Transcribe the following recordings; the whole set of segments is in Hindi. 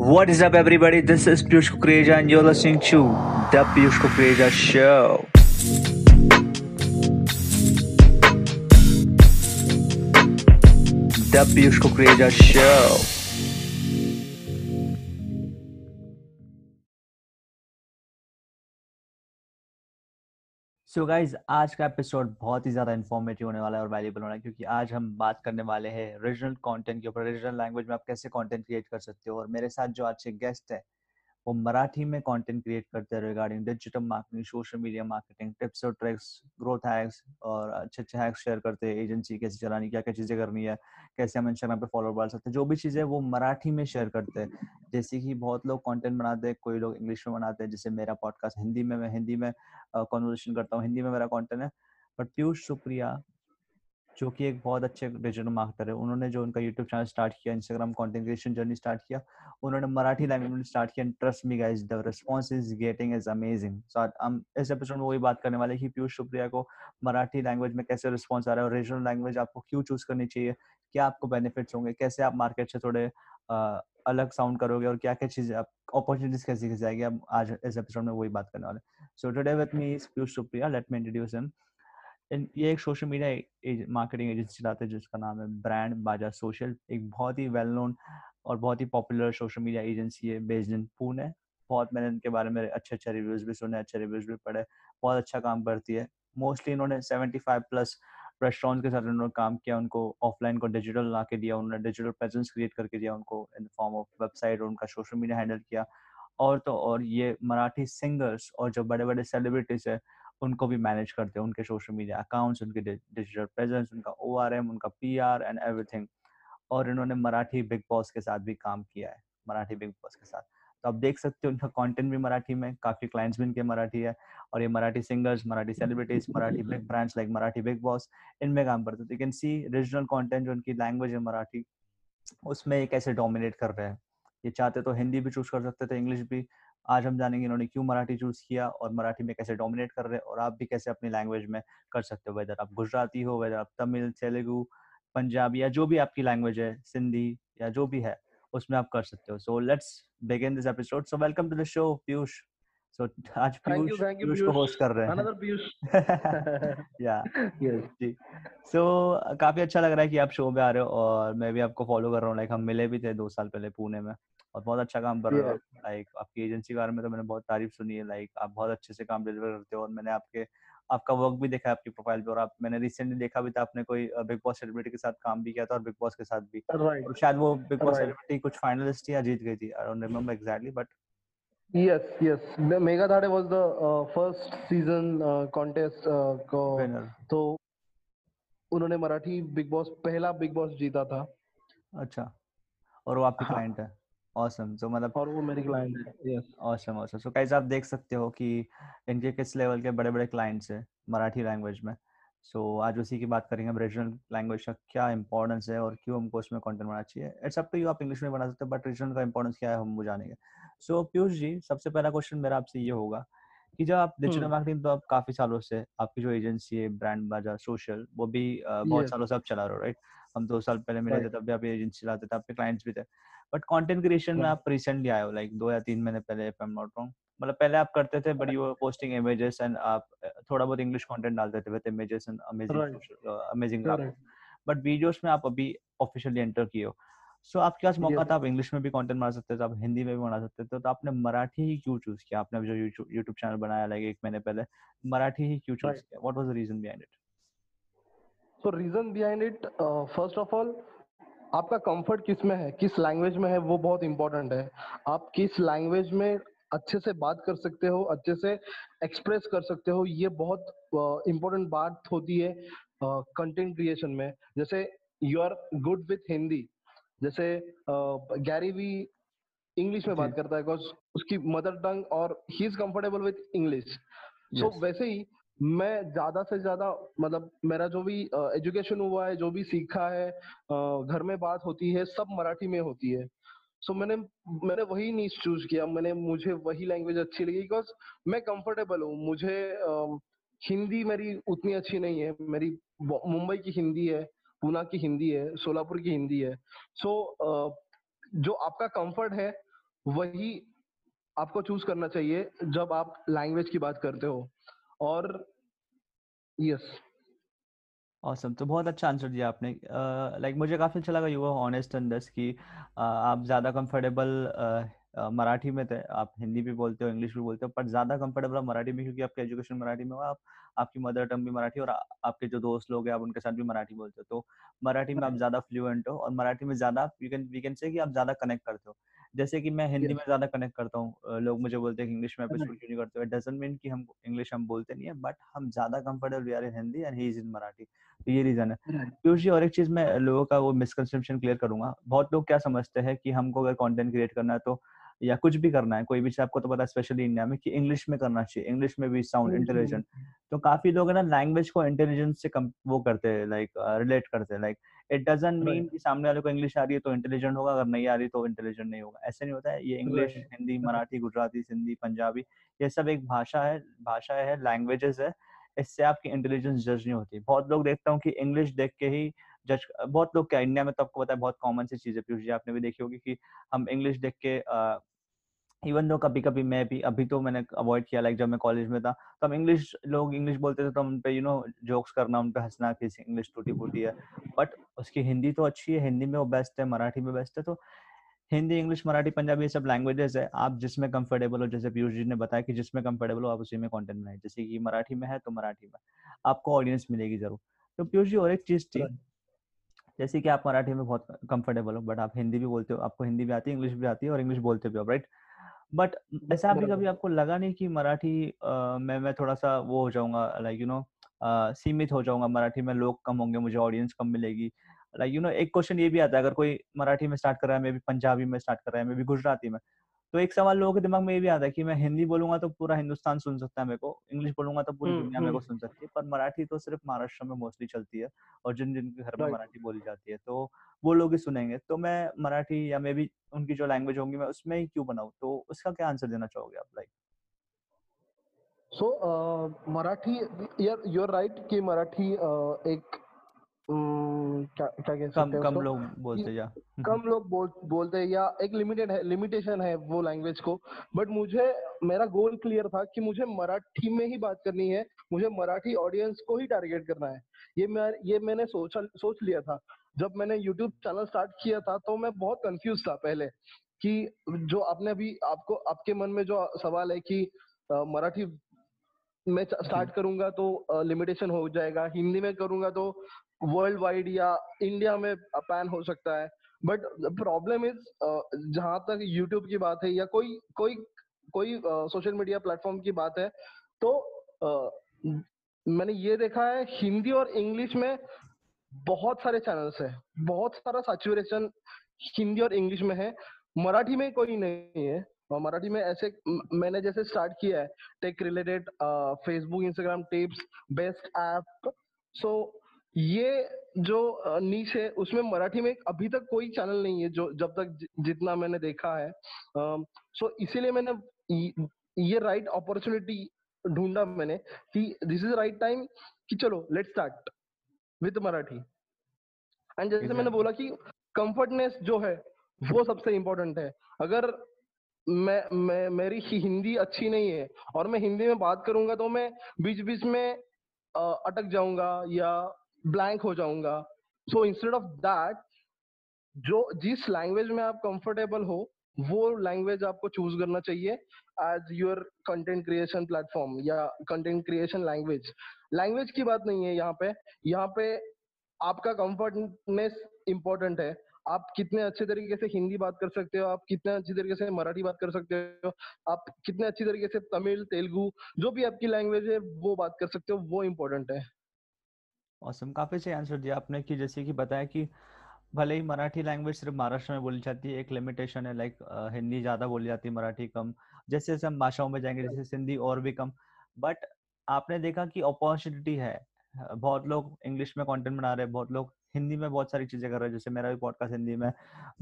What is up, everybody? This is Piyush Kukreja, and you're listening to The Piyush Kukreja Show. The Piyush Kukreja Show. So so guys आज का एपिसोड बहुत ही ज़्यादा इन्फॉर्मेटिव होने वाला है और वैल्यूबल होना है क्योंकि आज हम बात करने वाले हैं रीजनल कंटेंट के ऊपर रीजनल लैंग्वेज में आप कैसे कंटेंट क्रिएट कर सकते हो? और मेरे साथ जो आज के गेस्ट है वो मराठी में कंटेंट क्रिएट करते हैं regarding digital marketing social media marketing tips और ट्रिक्स ग्रोथ हैक्स और अच्छे अच्छे हैक्स शेयर करते हैं एजेंसी कैसे चलानी क्या क्या चीज़ें करनी है, कैसे हम इंस्टाग्राम पे फॉलोअर बढ़ा सकते हैं, जो भी चीज़ें वो मराठी में शेयर करते हैं। जैसे कि बहुत लोग कॉन्टेंट बनाते हैं, कोई लोग इंग्लिश में बनाते हैं, जैसे मेरा पॉडकास्ट हिंदी में, मैं हिंदी में कॉन्वर्जेशन करता हूँ, हिंदी में मेरा कॉन्टेंट है बट पीयूष सुप्रिया जो कि एक बहुत अच्छे डिजिटल मार्केटर है। उन्होंने जो उनका यूट्यूब चैनल स्टार्ट किया Instagram content creation journey start किया उन्होंने मराठी लैंग्वेज में स्टार्ट किया। Trust me guys the response is getting is amazing so हम इस एपिसोड में वही बात करने वाले कि पीयूष सुप्रिया को मराठी लैंग्वेज में कैसे रिस्पांस आ रहा है रीजनल लैंग्वेज आपको क्यों चूज़ करनी चाहिए? क्या आपको बेनिफिट्स होंगे? कैसे आप मार्केट से थोड़े आ, अलग साउंड करोगे और क्या क्या चीज़ें आप अपॉर्चुनिटीज़ कैसे कैसी आएगी अब आज इस एपिसोड में वही बात करने वाले so today with me is Piyush Supriya let me introduce him ये एक सोशल मीडिया मार्केटिंग एजेंसी चलाते हैं, जिसका नाम है ब्रांड बाजा सोशल। एक बहुत ही वेल नोन और बहुत ही पॉपुलर सोशल मीडिया एजेंसी है बेस्ड इन पुणे बहुत मैंने इनके बारे में अच्छे अच्छे रिव्यूज़ भी सुने, अच्छे रिव्यूज़ भी पढ़े, बहुत अच्छा काम करती है। मोस्टली इन्होंने 75 प्लस रेस्टोरेंट के साथ उन्होंने काम किया, उनको ऑफलाइन को डिजिटल ला के दिया, उन्होंने डिजिटल प्रेजेंस क्रिएट करके दिया, उनको इन फॉर्म ऑफ़ वेबसाइट और उनका सोशल मीडिया हैंडल किया। और तो और ये मराठी सिंगर्स और जो बड़े बड़े सेलिब्रिटीज है उनको भी मैनेज करते हैं, उनके सोशल मीडिया अकाउंट्स, उनके डिजिटल प्रेजेंस, उनका ओ उनका पी एंड एवरीथिंग और इन्होंने मराठी बिग बॉस के साथ भी काम किया है, मराठी बिग बॉस के साथ। तो आप देख सकते हो उनका कंटेंट भी मराठी में काफ़ी क्लाइंट्स भी इनके मराठी है और ये Marathi singers, Marathi celebrities, Marathi big brands like Marathi Bigg Boss इनमें काम करते तो you can see regional content जो उनकी लैंग्वेज है मराठी, उसमें ये कैसे डोमिनेट कर रहे हैं। ये चाहते तो हिंदी भी चूज़ कर सकते थे इंग्लिश भी आज हम जानेंगे इन्होंने क्यों मराठी चूज़ किया और मराठी में कैसे डोमिनेट कर रहे हैं और आप भी कैसे अपनी लैंग्वेज में कर सकते हो वेदर आप गुजराती हो वेदर आप तमिल तेलुगु पंजाबी या जो भी आपकी लैंग्वेज है सिंधी या जो भी है उसमें आप कर सकते हो। So let's begin this episode so welcome to the show Piyush so आज पीयूष पीयूष को होस्ट कर रहे हैं। अनदर पीयूष या यस जी। सो काफ़ी अच्छा लग रहा है कि आप शो पे आ रहे हो और मैं भी आपको फॉलो कर रहा हूँ। लाइक हम मिले भी थे दो साल पहले पुणे में। और बहुत अच्छा काम कर रहे हो लाइक आपकी एजेंसी के बारे में तो मैंने बहुत तारीफ़ सुनी है। लाइक आप बहुत अच्छे से काम डिलीवर करते हो और मैंने आपके आपका वर्क भी देखा है आपकी प्रोफ़ाइल पे और आप मैंने रिसेंटली देखा भी था आपने कोई बिग बॉस सेलिब्रिटी के साथ काम भी किया था और बिग बॉस के साथ भी। Right. और शायद वो बिग बॉस सेलिब्रिटी कुछ फाइनलिस्ट या जीत गई थी। I don't remember exactly but Yes, yes. Megha Dhade was the uh, first season uh, contest uh, को तो उन्होंने मराठी बिग बॉस पहला बिग बॉस जीता था। अच्छा। और वो आपकी क्लाइंट हाँ. ऑसम सो मतलब और वो मेरे क्लाइंट है। Yes awesome awesome so guys आप देख सकते हो कि इनके किस लेवल के बड़े बड़े क्लाइंट्स हैं मराठी लैंग्वेज में। सो so, आज उसी की बात करेंगे रीजनल लैंग्वेज का क्या इंपॉर्टेंस है और क्यों हमको उसमें कंटेंट बनाना चाहिए। इट्स अप टू यू आप इंग्लिश में बना सकते हो बट रीजनल का इंपॉर्टेंस क्या है हम वो जानेंगे। सो so, पीयूष जी सबसे पहला क्वेश्चन मेरा आपसे ये होगा कि जब आप डिजिटल मार्केटिंग। तो आप काफ़ी सालों से आपकी जो एजेंसी है ब्रांड बाज़ार सोशल वो भी बहुत सालों से आप चला रहे हो राइट हम दो साल पहले मिले थे तब भी आप एजेंसी चलाते थे आपके क्लाइंट्स भी थे। बट कंटेंट क्रिएशन में आप रिसेंटली आए हो लाइक दो या तीन महीने पहले if I am not wrong मतलब पहले आप करते थे but you posting images and आप थोड़ा बहुत इंग्लिश कंटेंट डालते थे with images and amazing amazing but videos में आप अभी ऑफिशियली एंटर किए हो। सो so, आपके पास मौका था आप इंग्लिश में भी कंटेंट बना सकते थे आप हिंदी में भी बना सकते थे तो आपने मराठी ही क्यों चूज़ किया? आपने जो यूट्यूब चैनल बनाया लाइक एक महीने पहले मराठी ही क्यों चूज़ किया? What was the reason behind it so reason behind it first of all आपका कंफर्ट किसमें है? किस लैंग्वेज में है? वो बहुत इंपॉर्टेंट है। आप किस लैंग्वेज में अच्छे से बात कर सकते हो अच्छे से एक्सप्रेस कर सकते हो ये बहुत इंपॉर्टेंट uh, बात होती है कंटेंट uh, क्रिएशन में। जैसे you are good with Hindi जैसे गैरी भी इंग्लिश में बात करता है बिकॉज़ उसकी मदर टंग और he is comfortable with English so वैसे ही मैं ज़्यादा से ज़्यादा मतलब मेरा जो भी एजुकेशन हुआ है जो भी सीखा है घर में बात होती है सब मराठी में होती है। सो so, मैंने मैंने वही नीच चूज़ किया मैंने मुझे वही लैंग्वेज अच्छी लगी बिकॉज़ मैं कंफर्टेबल हूँ। मुझे हिंदी मेरी उतनी अच्छी नहीं है मेरी मुंबई की हिंदी है पूना की हिंदी है सोलापुर की हिंदी है। सो जो आपका कंफर्ट है वही आपको चूज़ करना चाहिए जब आप लैंग्वेज की बात करते हो। और यस ऑसम तो बहुत अच्छा आंसर दिया आपने। लाइक uh, like, मुझे काफ़ी अच्छा लगा you were honest and this कि uh, आप ज़्यादा कंफर्टेबल मराठी में थे। आप हिंदी भी बोलते हो इंग्लिश भी बोलते हो पर ज़्यादा कंफर्टेबल मराठी में क्योंकि आपका एजुकेशन मराठी में हो आप आपकी मदर टंग भी मराठी और आपके जो दोस्त लोग हैं आप उनके साथ भी मराठी बोलते हो। तो मराठी में आप ज़्यादा फ्लुएंट हो और मराठी में ज़्यादा you can we can say कि आप ज़्यादा कनेक्ट करते हो। जैसे कि मैं हिंदी में ज़्यादा कनेक्ट करता हूँ लोग मुझे बोलते हैं इंग्लिश में एपिसोड क्यों नहीं करते हो। डजंट मीन कि हम इंग्लिश हम बोलते नहीं है बट हम ज़्यादा comfortable we are in Hindi and he is in Marathi तो ये रीज़न है। पीयूष और एक चीज़ मैं लोगों का वो मिसकनसेप्शन क्लियर करूँगा। बहुत लोग क्या समझते हैं कि हमको अगर कॉन्टेंट क्रिएट करना है तो या कुछ भी करना है कोई भी चीज़ आपको तो पता है स्पेशली इंडिया में कि इंग्लिश में करना चाहिए इंग्लिश में भी साउंड इंटेलिजेंट तो काफ़ी लोग है ना लैंग्वेज को इंटेलिजेंस से कम वो करते हैं लाइक रिलेट करते हैं लाइक इट डजंट मीन कि सामने वाले को इंग्लिश आ रही है तो इंटेलिजेंट होगा अगर नहीं आ रही तो इंटेलिजेंट नहीं होगा। ऐसे नहीं होता है ये इंग्लिश हिंदी मराठी गुजराती सिंधी पंजाबी ये सब एक भाषा है भाषा है लैंग्वेजेस है इससे आपकी इंटेलिजेंस जज नहीं होती। बहुत लोग देखता हूँ कि इंग्लिश देख के ही जज बहुत लोग क्या इंडिया में तो आपको पता है बहुत कॉमन सी चीज़ है पीयूष जी आपने भी देखी होगी कि हम इंग्लिश देख के इवन दो कभी कभी मैं भी अभी तो मैंने अवॉइड किया लाइक जब मैं कॉलेज में था तो हम इंग्लिश लोग इंग्लिश बोलते थे तो उन पे यू नो जोक्स करना उन पे हंसना कि इंग्लिश टूटी फूटी है। बट उसकी हिंदी तो अच्छी है हिंदी में वो बेस्ट है मराठी में बेस्ट है तो हिंदी इंग्लिश मराठी पंजाबी ये सब लैंग्वेजेस है। आप जिसमें कंफर्टेबल हो जैसे पीयूष जी ने बताया कि जिसमें कंफर्टेबल हो आप उसी में कंटेंट बनाए। जैसे कि मराठी में है तो मराठी में। आपको ऑडियंस मिलेगी ज़रूर। तो पीयूष जी और एक चीज़ थी जैसे कि आप मराठी में बहुत कंफर्टेबल हो बट आप हिंदी भी बोलते हो आपको हिंदी भी आती है इंग्लिश भी आती है और इंग्लिश बोलते भी हो राइट बट ऐसा भी कभी आपको लगा नहीं कि मराठी में मैं थोड़ा सा वो हो जाऊँगा लाइक यू नो सीमित हो जाऊँगा मराठी में लोग कम होंगे मुझे ऑडियंस कम मिलेगी। लाइक यू नो एक क्वेश्चन ये भी आता है अगर कोई मराठी में स्टार्ट कर रहा है मे भी पंजाबी में स्टार्ट कर रहा है मे भी गुजराती में तो एक सवाल लोगों के दिमाग में ये भी आता है कि मैं हिंदी बोलूँगा तो पूरा हिंदुस्तान सुन सकता है मेरे को इंग्लिश बोलूँगा तो पूरी दुनिया मेरे को सुन सकती है पर मराठी तो सिर्फ़ महाराष्ट्र में मोस्टली चलती है और जिन जिन के घर में मराठी बोली जाती है तो वो लोग ही सुनेंगे। तो मैं मराठी या मे भी उनकी जो लैंग्वेज होंगी मैं उसमें ही क्यों बनाऊँ? तो उसका क्या आंसर देना चाहोगे आप लाइक सो मराठी यार यू आर राइट कि मराठी एक क्या क्या कह सकते हैं कम लोग बोलते या। कम लोग बोल बोलते या एक लिमिटेड है लिमिटेशन है वो लैंग्वेज को। बट मुझे मेरा गोल क्लियर था कि मुझे मराठी में ही बात करनी है मुझे मराठी ऑडियंस को ही टारगेट करना है। ये मैं ये मैंने सोचा सोच लिया था। जब मैंने यूट्यूब चैनल स्टार्ट किया था तो मैं बहुत कंफ्यूज था पहले कि जो आपने अभी आपको आपके मन में जो सवाल है कि मराठी मैं स्टार्ट करूँगा तो लिमिटेशन हो जाएगा हिंदी में करूँगा तो वर्ल्ड वाइड या इंडिया में पैन हो सकता है। बट प्रॉब्लम इज़ जहाँ तक यूट्यूब की बात है या कोई कोई कोई सोशल मीडिया प्लेटफॉर्म की बात है तो uh, मैंने ये देखा है हिंदी और इंग्लिश में बहुत सारे चैनल्स है। बहुत सारा सैचुरेशन हिंदी और इंग्लिश में है। मराठी में कोई नहीं है। मराठी में ऐसे मैंने जैसे स्टार्ट किया है tech related Facebook Instagram tips best app so ये जो नीच है उसमें मराठी में अभी तक कोई चैनल नहीं है जो जब तक जितना मैंने देखा है। सो इसीलिए मैंने ये राइट अपॉर्चुनिटी ढूंढा मैंने कि दिस इज़ राइट टाइम कि चलो let start with Marathi. And जैसे मैंने बोला कि कंफर्टनेस जो है वो सबसे इम्पोर्टेंट है। अगर मैं मैं मेरी हिंदी अच्छी नहीं है और मैं हिंदी में बात करूँगा तो मैं बीच बीच में अटक जाऊँगा या ब्लैंक हो जाऊँगा। सो इंस्टेड ऑफ़ दैट जो जिस लैंग्वेज में आप कंफर्टेबल हो, वो लैंग्वेज आपको चूज़ करना चाहिए as your content creation platform या कंटेंट क्रिएशन लैंग्वेज लैंग्वेज की बात नहीं है यहाँ पे। यहाँ पे आपका कंफर्टनेस इंपॉर्टेंट है। आप कितने अच्छे तरीके से हिंदी बात कर सकते हो, आप कितने अच्छी तरीके से मराठी बात कर सकते हो, आप कितने अच्छी तरीके से तमिल, तेलुगु, जो भी आपकी लैंग्वेज है, वो बात कर सकते हो, वो इम्पोर्टेंट है। औसम काफ़ी सही आंसर दिया आपने कि जैसे कि बताया कि भले ही मराठी लैंग्वेज सिर्फ़ महाराष्ट्र में बोली जाती है एक लिमिटेशन है लाइक हिंदी ज़्यादा बोली जाती है मराठी कम जैसे जैसे हम भाषाओं में जाएँगे जैसे सिंधी और भी कम बट आपने देखा कि अपॉर्चुनिटी है। बहुत लोग इंग्लिश में कंटेंट बना रहे हैं बहुत लोग हिंदी में बहुत सारी चीज़ें कर रहे हैं जैसे मेरा भी पॉडकास्ट हिंदी में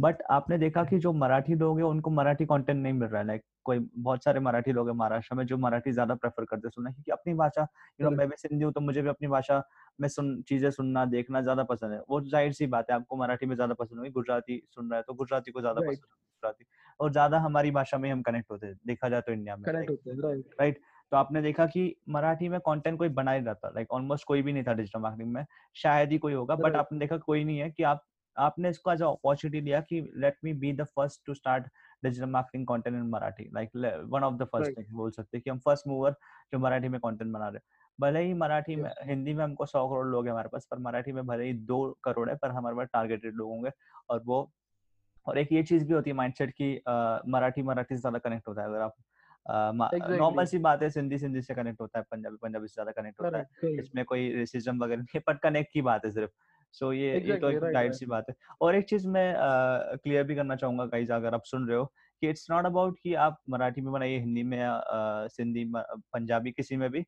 बट आपने देखा कि जो मराठी लोग हैं उनको मराठी कंटेंट नहीं मिल रहा है। लाइक कोई बहुत सारे मराठी लोग हैं महाराष्ट्र में जो मराठी ज़्यादा प्रेफर करते सुनना क्योंकि अपनी भाषा यू नो मैं भी सिंधी हूँ तो मुझे भी अपनी भाषा में सुन चीज़ें सुनना देखना ज़्यादा पसंद है। वो ज़ाहिर सी बात है आपको मराठी में ज़्यादा पसंद होगी गुजराती सुन रहा है तो गुजराती को ज़्यादा पसंद गुजराती। और ज़्यादा हमारी भाषा में हम कनेक्ट होते हैं देखा जाए तो इंडिया में राइट तो आपने देखा कि मराठी में कंटेंट कोई बना ही रहता लाइक ऑलमोस्ट कोई भी नहीं था डिजिटल मार्केटिंग में शायद ही कोई होगा बट आपने देखा कोई नहीं है कि आप आपने इसको एज अपॉर्चुनिटी लिया कि let me be the first to start digital marketing content in Marathi like one of the first बोल सकते हैं कि हम फ़र्स्ट मूवर जो मराठी में कंटेंट बना रहे भले ही मराठी में हिंदी में हमको सौ करोड़ लोग हैं हमारे पास पर मराठी में भले ही दो करोड़ है पर हमारे पास टारगेटेड लोग होंगे और वो और एक ये चीज़ भी होती है माइंडसेट की मराठी मराठी से ज़्यादा कनेक्ट होता है अगर आप नॉर्मल सी बात है सिंधी सिंधी से कनेक्ट होता है पंजाबी पंजाबी से ज़्यादा कनेक्ट होता है। इसमें कोई रेसिज्म वगैरह नहीं पर कनेक्ट की बात है सिर्फ़। सो so, ये exactly, ये तो एक right, डाइट सी बात है। और एक चीज़ मैं क्लियर भी करना चाहूँगा गाइज़ अगर आप सुन रहे हो कि इट्स नॉट अबाउट कि आप मराठी में बनाइए हिंदी में सिंधी पंजाबी किसी में भी।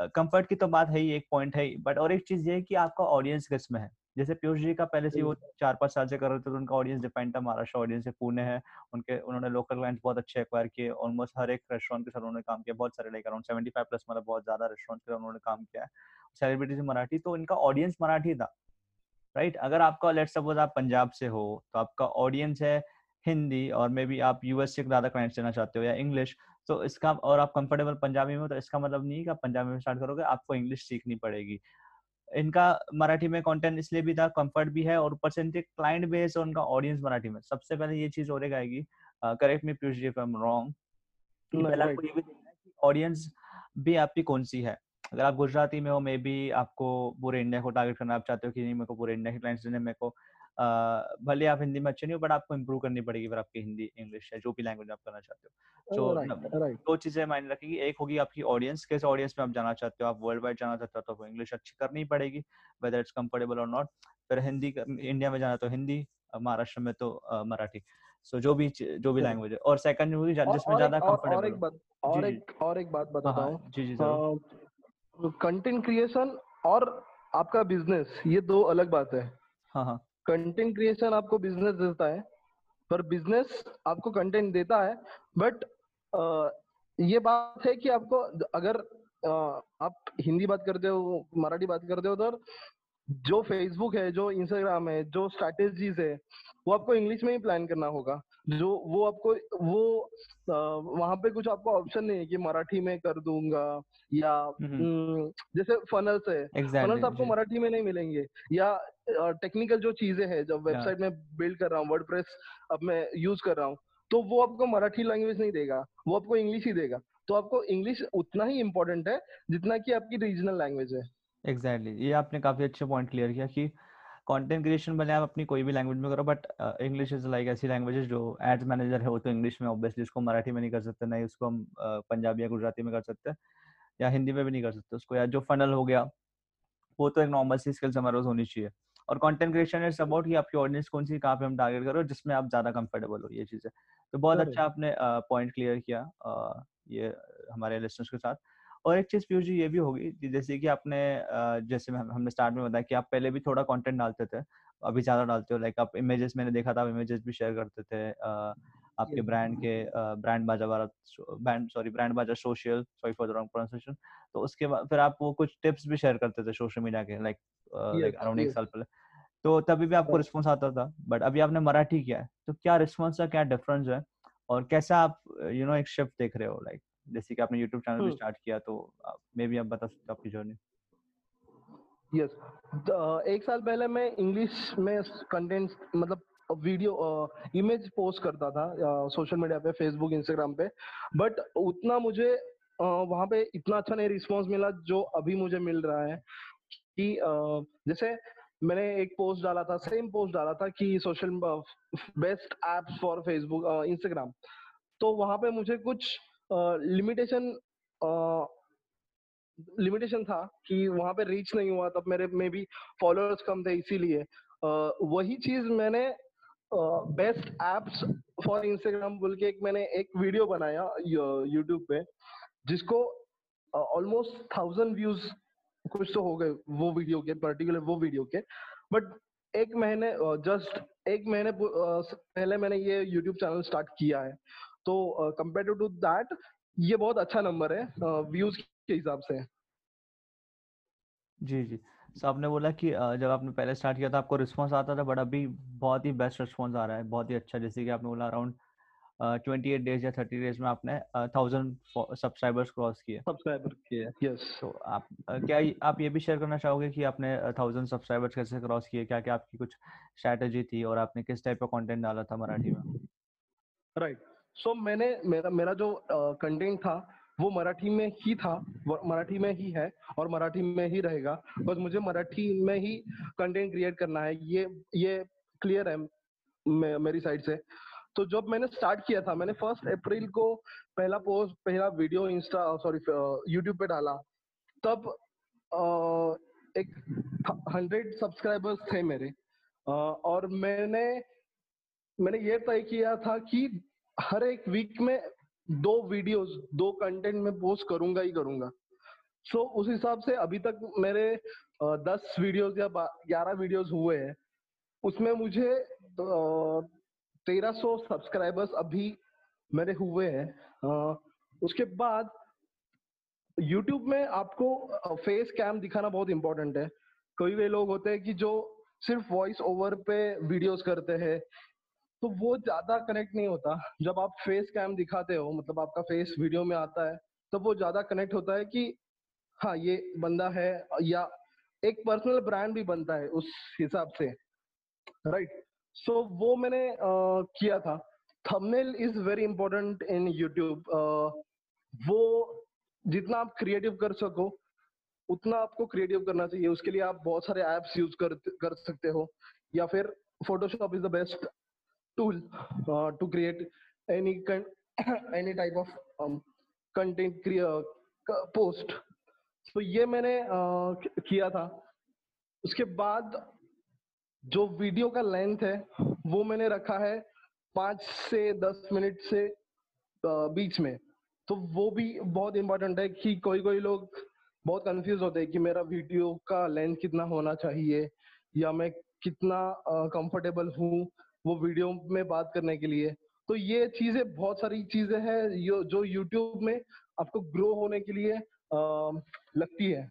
कंफर्ट की तो बात है ही एक पॉइंट है बट और एक चीज़ ये है कि आपका ऑडियंस किसमें है? जैसे पीयूष जी का पहले से वो चार पाँच साल से कर रहे थे तो उनका ऑडियंस डिपेंड था महाराष्ट्र ऑडियंस है पुणे है उनके उन्होंने लोकल क्लाइंट्स बहुत अच्छे एक्वायर किए ऑलमोस्ट हर एक रेस्टोरेंट के साथ उन्होंने काम किया बहुत सारे like around seventy five plus मतलब बहुत ज़्यादा रेस्टोरेंट के साथ उन्होंने काम किया है। सेलिब्रिटी से मराठी तो इनका ऑडियंस मराठी था राइट अगर आपका लेट सपोज़ आप पंजाब से हो तो आपका ऑडियंस है हिंदी और मे बी आप यूएस से ज़्यादा क्लाइंट्स लेना चाहते हो या इंग्लिश तो इसका और आप कंफर्टेबल पंजाबी में हो तो इसका मतलब नहीं कि आप पंजाबी में स्टार्ट करोगे आपको इंग्लिश सीखनी पड़ेगी। इनका मराठी में कंटेंट इसलिए भी था कंफर्ट भी है और ऊपर से इनके क्लाइंट बेस और उनका ऑडियंस मराठी में। सबसे पहले ये चीज़ और आएगी। Correct me Piyush ji if I am wrong पहले आपको ये भी देखना है कि ऑडियंस भी आपकी कौन सी है? अगर आप गुजराती में हो मे बी आपको पूरे इंडिया को टारगेट करना आप चाहते हो कि नहीं मेरे को पूरे इंडिया के क्लाइंट्स देने मेरे को भले आप हिंदी में अच्छे नहीं हो बट आपको इम्प्रूव करनी पड़ेगी फिर आपकी हिंदी इंग्लिश या जो भी लैंग्वेज आप करना चाहते हो। तो दो चीज़ें मायने रखेगी एक होगी आपकी ऑडियंस किस ऑडियंस में आप जाना चाहते हो आप वर्ल्ड वाइड जाना चाहते हो तो इंग्लिश अच्छी करनी पड़ेगी वेदर इट्स कंफर्टेबल और नॉट फिर हिंदी इंडिया में जाना तो हिंदी महाराष्ट्र में तो मराठी। सो जो भी जो भी लैंग्वेज है। और सेकंड होगी जिसमें ज़्यादा कंफर्टेबल और एक बात और एक और एक बात बताता हाँ, हूँ जी जी कंटेंट क्रिएशन और आपका बिज़नेस ये दो अलग बात है। हाँ हाँ। कंटेंट क्रिएशन आपको बिज़नेस देता है, पर बिज़नेस आपको कंटेंट देता है बट ये बात है कि आपको, अगर आप हिंदी बात करते हो, मराठी बात करते हो तो जो फेसबुक है, जो इंस्टाग्राम है, जो स्ट्रैटेजीज है, वो आपको इंग्लिश में ही प्लान करना होगा। जो वो आपको वो वहाँ पे कुछ आपको ऑप्शन नहीं है कि मराठी में कर दूँगा या जैसे फनल्स है। Exactly, फनल्स आपको मराठी में नहीं मिलेंगे। या टेक्निकल जो चीज़ें हैं जब वेबसाइट में बिल्ड कर रहा हूँ वर्ड अब मैं यूज़ कर रहा हूँ तो वो आपको मराठी लैंग्वेज नहीं देगा वो आपको इंग्लिश ही देगा। तो आपको इंग्लिश उतना ही इम्पोर्टेंट है जितना की आपकी रीजनल लैंग्वेज है। Exactly exactly. ये आपने काफ़ी अच्छे पॉइंट क्लियर किया कि कंटेंट क्रिएशन भले आप अपनी कोई भी लैंग्वेज में करो बट इंग्लिश इज़ लाइक ऐसी लैंग्वेज जो एड्स मैनेजर है वो तो इंग्लिश में ऑब्वियसली उसको मराठी में नहीं कर सकते नहीं उसको हम पंजाबी या गुजराती में कर सकते या हिंदी में भी नहीं कर सकते उसको या जो फनल हो गया वो तो एक नॉर्मल सी स्किल्स हमारे पास होनी चाहिए। और कंटेंट क्रिएशन इज़ अबाउट कि आपकी ऑडियंस कौन सी कहाँ पे हम टारगेट करो जिसमें आप ज़्यादा कंफर्टेबल हो ये चीज़ें तो बहुत अच्छा आपने पॉइंट क्लियर किया ये हमारे लिस्टर्स के साथ। और एक चीज़ पीयूष जी ये भी होगी जैसे कि आपने जैसे हमने स्टार्ट में बताया कि आप पहले भी थोड़ा कंटेंट डालते थे अभी ज़्यादा डालते हो लाइक आप इमेजेस मैंने देखा था आप इमेजेस भी शेयर करते थे आपके ब्रांड के brand Baaja Bharat brand sorry brand Baaja social sorry for the wrong pronunciation तो उसके बाद फिर आप वो कुछ टिप्स भी शेयर करते थे सोशल मीडिया के लाइक लाइक अराउंड एक साल पहले तो तभी भी आपको रिस्पॉन्स आता था बट अभी आपने मराठी किया है तो क्या रिस्पॉन्स का क्या डिफरेंस है? और कैसा आप यू नो एक शिफ्ट देख रहे हो लाइक जैसे कि आपने यूट्यूब चैनल भी स्टार्ट किया तो मे बी आप बता सकते हो आपकी जर्नी यस yes. एक साल पहले मैं इंग्लिश में कंटेंट मतलब वीडियो इमेज पोस्ट करता था सोशल मीडिया पे फेसबुक इंस्टाग्राम पे। बट उतना मुझे वहाँ पे इतना अच्छा नहीं रिस्पॉन्स मिला जो अभी मुझे मिल रहा है। कि जैसे मैंने एक पोस्ट डाला था सेम पोस्ट डाला था कि social best apps for Facebook Instagram तो वहाँ पे मुझे कुछ लिमिटेशन लिमिटेशन था कि वहाँ पे रीच नहीं हुआ, तब मेरे में भी फॉलोअर्स कम थे, इसीलिए। वही चीज़ मैंने बेस्ट एप्स फॉर इंस्टाग्राम बोल के एक मैंने एक वीडियो बनाया यूट्यूब पे, जिसको ऑलमोस्ट थाउज़ेंड व्यूज़ कुछ तो हो गए वो वीडियो के पर्टिकुलर वो वीडियो के। बट एक महीने जस्ट एक महीने पहले मैंने ये यूट्यूब चैनल स्टार्ट किया है। तो कंपेयर टू दैट ये बहुत अच्छा नंबर है व्यूज़ के हिसाब से। जी जी। सो आपने बोला कि जब आपने पहले स्टार्ट किया था आपको रिस्पांस आता था बट अभी बहुत ही बेस्ट रिस्पांस आ रहा है बहुत ही अच्छा। जैसे कि आपने बोला अराउंड ट्वेंटी एट डेज़ या थर्टी डेज़ में आपने थाउज़ेंड सब्सक्राइबर्स क्रॉस किए। सब्सक्राइबर किए यस तो आप क्या आप ये भी शेयर करना चाहोगे कि आपने थाउज़ेंड सब्सक्राइबर्स कैसे क्रॉस किए? क्या क्या आपकी कुछ स्ट्रैटेजी थी और आपने किस टाइप का कंटेंट डाला था मराठी में? Right right. सो so, मैंने मेरा मेरा जो कंटेंट uh, था वो मराठी में ही था मराठी में ही है और मराठी में ही रहेगा। बस मुझे मराठी में ही कंटेंट क्रिएट करना है ये ये क्लियर है मेरी साइड से। तो जब मैंने स्टार्ट किया था मैंने फ़र्स्ट अप्रैल को पहला पोस्ट पहला वीडियो इंस्टा सॉरी यूट्यूब पे डाला। तब आ, एक हंड्रेड सब्सक्राइबर्स थे मेरे। आ, और मैंने मैंने ये तय किया था कि हर एक वीक में दो वीडियोस दो कंटेंट में पोस्ट करूँगा ही करूँगा। सो so, उस हिसाब से अभी तक मेरे दस वीडियोस या ग्यारह वीडियोस हुए हैं। उसमें मुझे तेरह सौ सब्सक्राइबर्स अभी मेरे हुए हैं। उसके बाद YouTube में आपको फेस कैम दिखाना बहुत इंपॉर्टेंट है। कोई वे लोग होते हैं कि जो सिर्फ़ वॉइस ओवर पे वीडियोस करते हैं तो वो ज़्यादा कनेक्ट नहीं होता। जब आप फेस कैम दिखाते हो मतलब आपका फेस वीडियो में आता है तो वो ज़्यादा कनेक्ट होता है कि हाँ ये बंदा है या एक पर्सनल ब्रांड भी बनता है उस हिसाब से। Right right? सो so, वो मैंने uh, किया था। Thumbnail is very important in YouTube वो जितना आप क्रिएटिव कर सको उतना आपको क्रिएटिव करना चाहिए। उसके लिए आप बहुत सारे एप्स यूज़ कर कर सकते हो। या फिर Photoshop is the best tool uh, to create any con- any type of um, content crea- post. तो ये मैंने uh, किया था। उसके बाद जो वीडियो का लेंथ है वो मैंने रखा है पाँच से दस मिनट से uh, बीच में। तो वो भी बहुत इंपॉर्टेंट है कि कोई कोई लोग बहुत कंफ्यूज होते हैं कि मेरा वीडियो का लेंथ कितना होना चाहिए या मैं कितना कंफर्टेबल uh, हूँ। वो वीडियो में बात करने के लिए। तो ये चीज़ें बहुत सारी चीज़ें हैं जो यूट्यूब में आपको ग्रो होने के लिए आ, लगती है।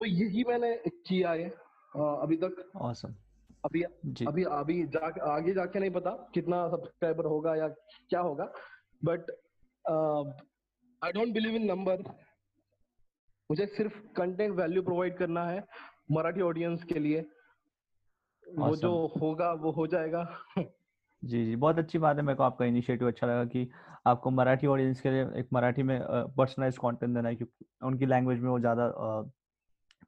तो यही मैंने किया है अभी तक। Awesome. अभी जी. अभी अभी जा, आगे जाके नहीं पता कितना सब्सक्राइबर होगा या क्या होगा but I don't believe in number मुझे सिर्फ़ कंटेंट वैल्यू प्रोवाइड करना है मराठी ऑडियंस के लिए। वो जो होगा वो हो जाएगा। जी जी बहुत अच्छी बात है मेरे को आपका इनिशिएटिव अच्छा लगा कि आपको मराठी ऑडियंस के लिए एक मराठी में पर्सनलाइज कंटेंट देना है क्योंकि उनकी लैंग्वेज में वो ज़्यादा